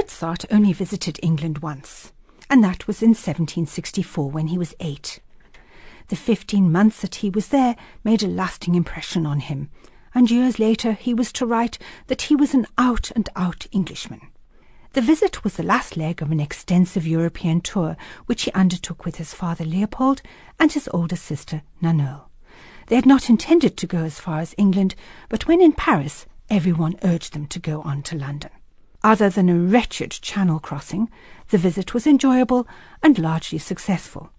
Mozart only visited England once, and that was in 1764 when he was eight. The fifteen months that he was there made a lasting impression on him, and years later he was to write that he was an out and out Englishman. The visit was the last leg of an extensive European tour which he undertook with his father Leopold and his older sister Nannerl. They had not intended to go as far as England, but when in Paris, everyone urged them to go on to London. Other than a wretched channel crossing, the visit was enjoyable and largely successful.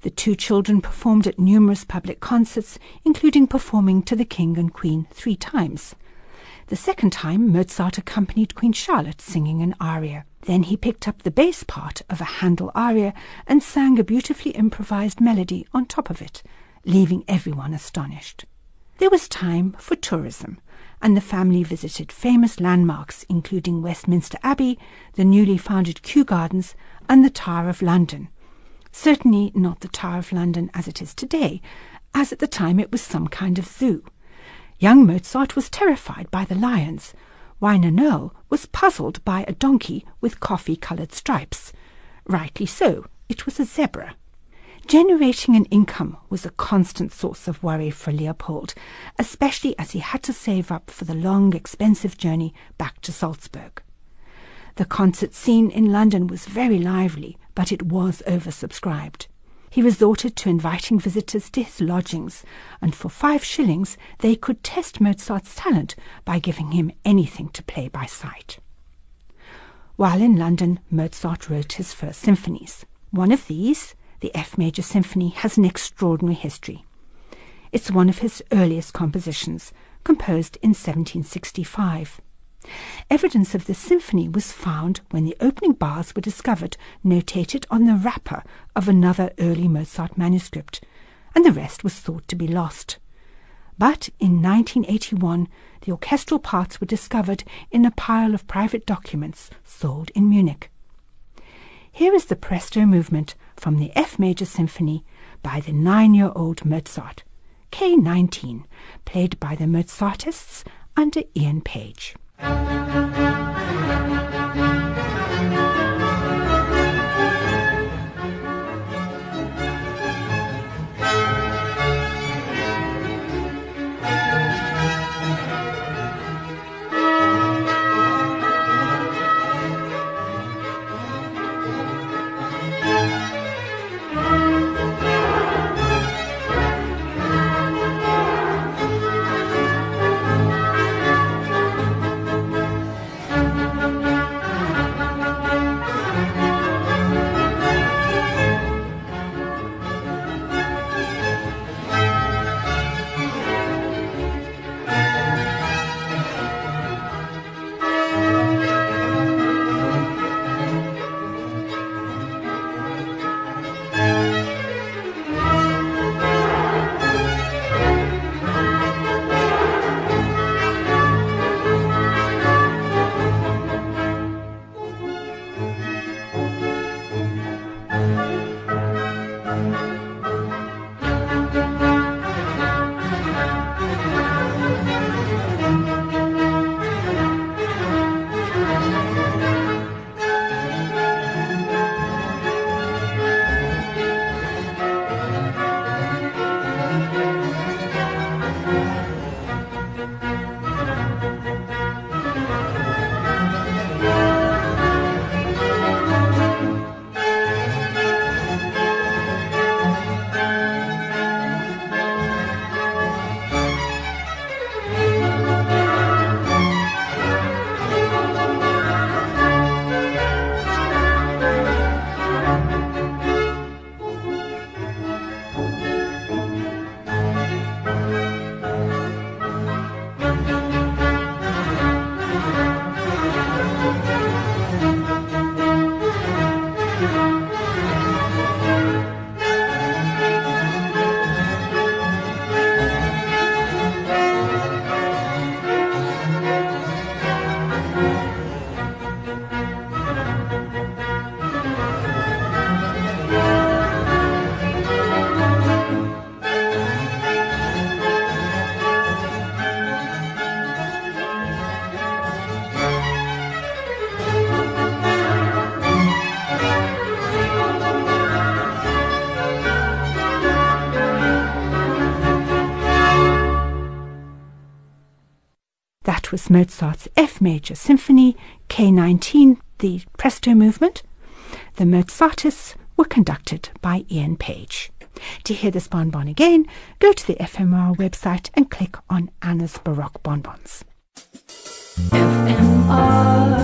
The two children performed at numerous public concerts, including performing to the King and Queen three times. The second time, Mozart accompanied Queen Charlotte singing an aria. Then he picked up the bass part of a Handel aria and sang a beautifully improvised melody on top of it, leaving everyone astonished. There was time for tourism, and the family visited famous landmarks including Westminster Abbey, the newly founded Kew Gardens, and the Tower of London. Certainly not the Tower of London as it is today, as at the time it was some kind of zoo. Young Mozart was terrified by the lions. Nannerl was puzzled by a donkey with coffee-coloured stripes. Rightly so, it was a zebra. Generating an income was a constant source of worry for Leopold, especially as he had to save up for the long, expensive journey back to Salzburg. The concert scene in London was very lively, but it was oversubscribed. He resorted to inviting visitors to his lodgings, and for five shillings they could test Mozart's talent by giving him anything to play by sight. While in London, Mozart wrote his first symphonies. One of these, the F major symphony, has an extraordinary history. It's one of his earliest compositions, composed in 1765. Evidence of this symphony was found when the opening bars were discovered notated on the wrapper of another early Mozart manuscript, and the rest was thought to be lost. But in 1981, the orchestral parts were discovered in a pile of private documents sold in Munich. Here is the presto movement from the F major symphony by the nine year old Mozart, K19, played by the Mozartists under Ian Page. Was Mozart's F major symphony, K19, the Presto movement. The Mozartists were conducted by Ian Page. To hear this bonbon again, go to the FMR website and click on Anna's Baroque Bonbons. FMR 101.3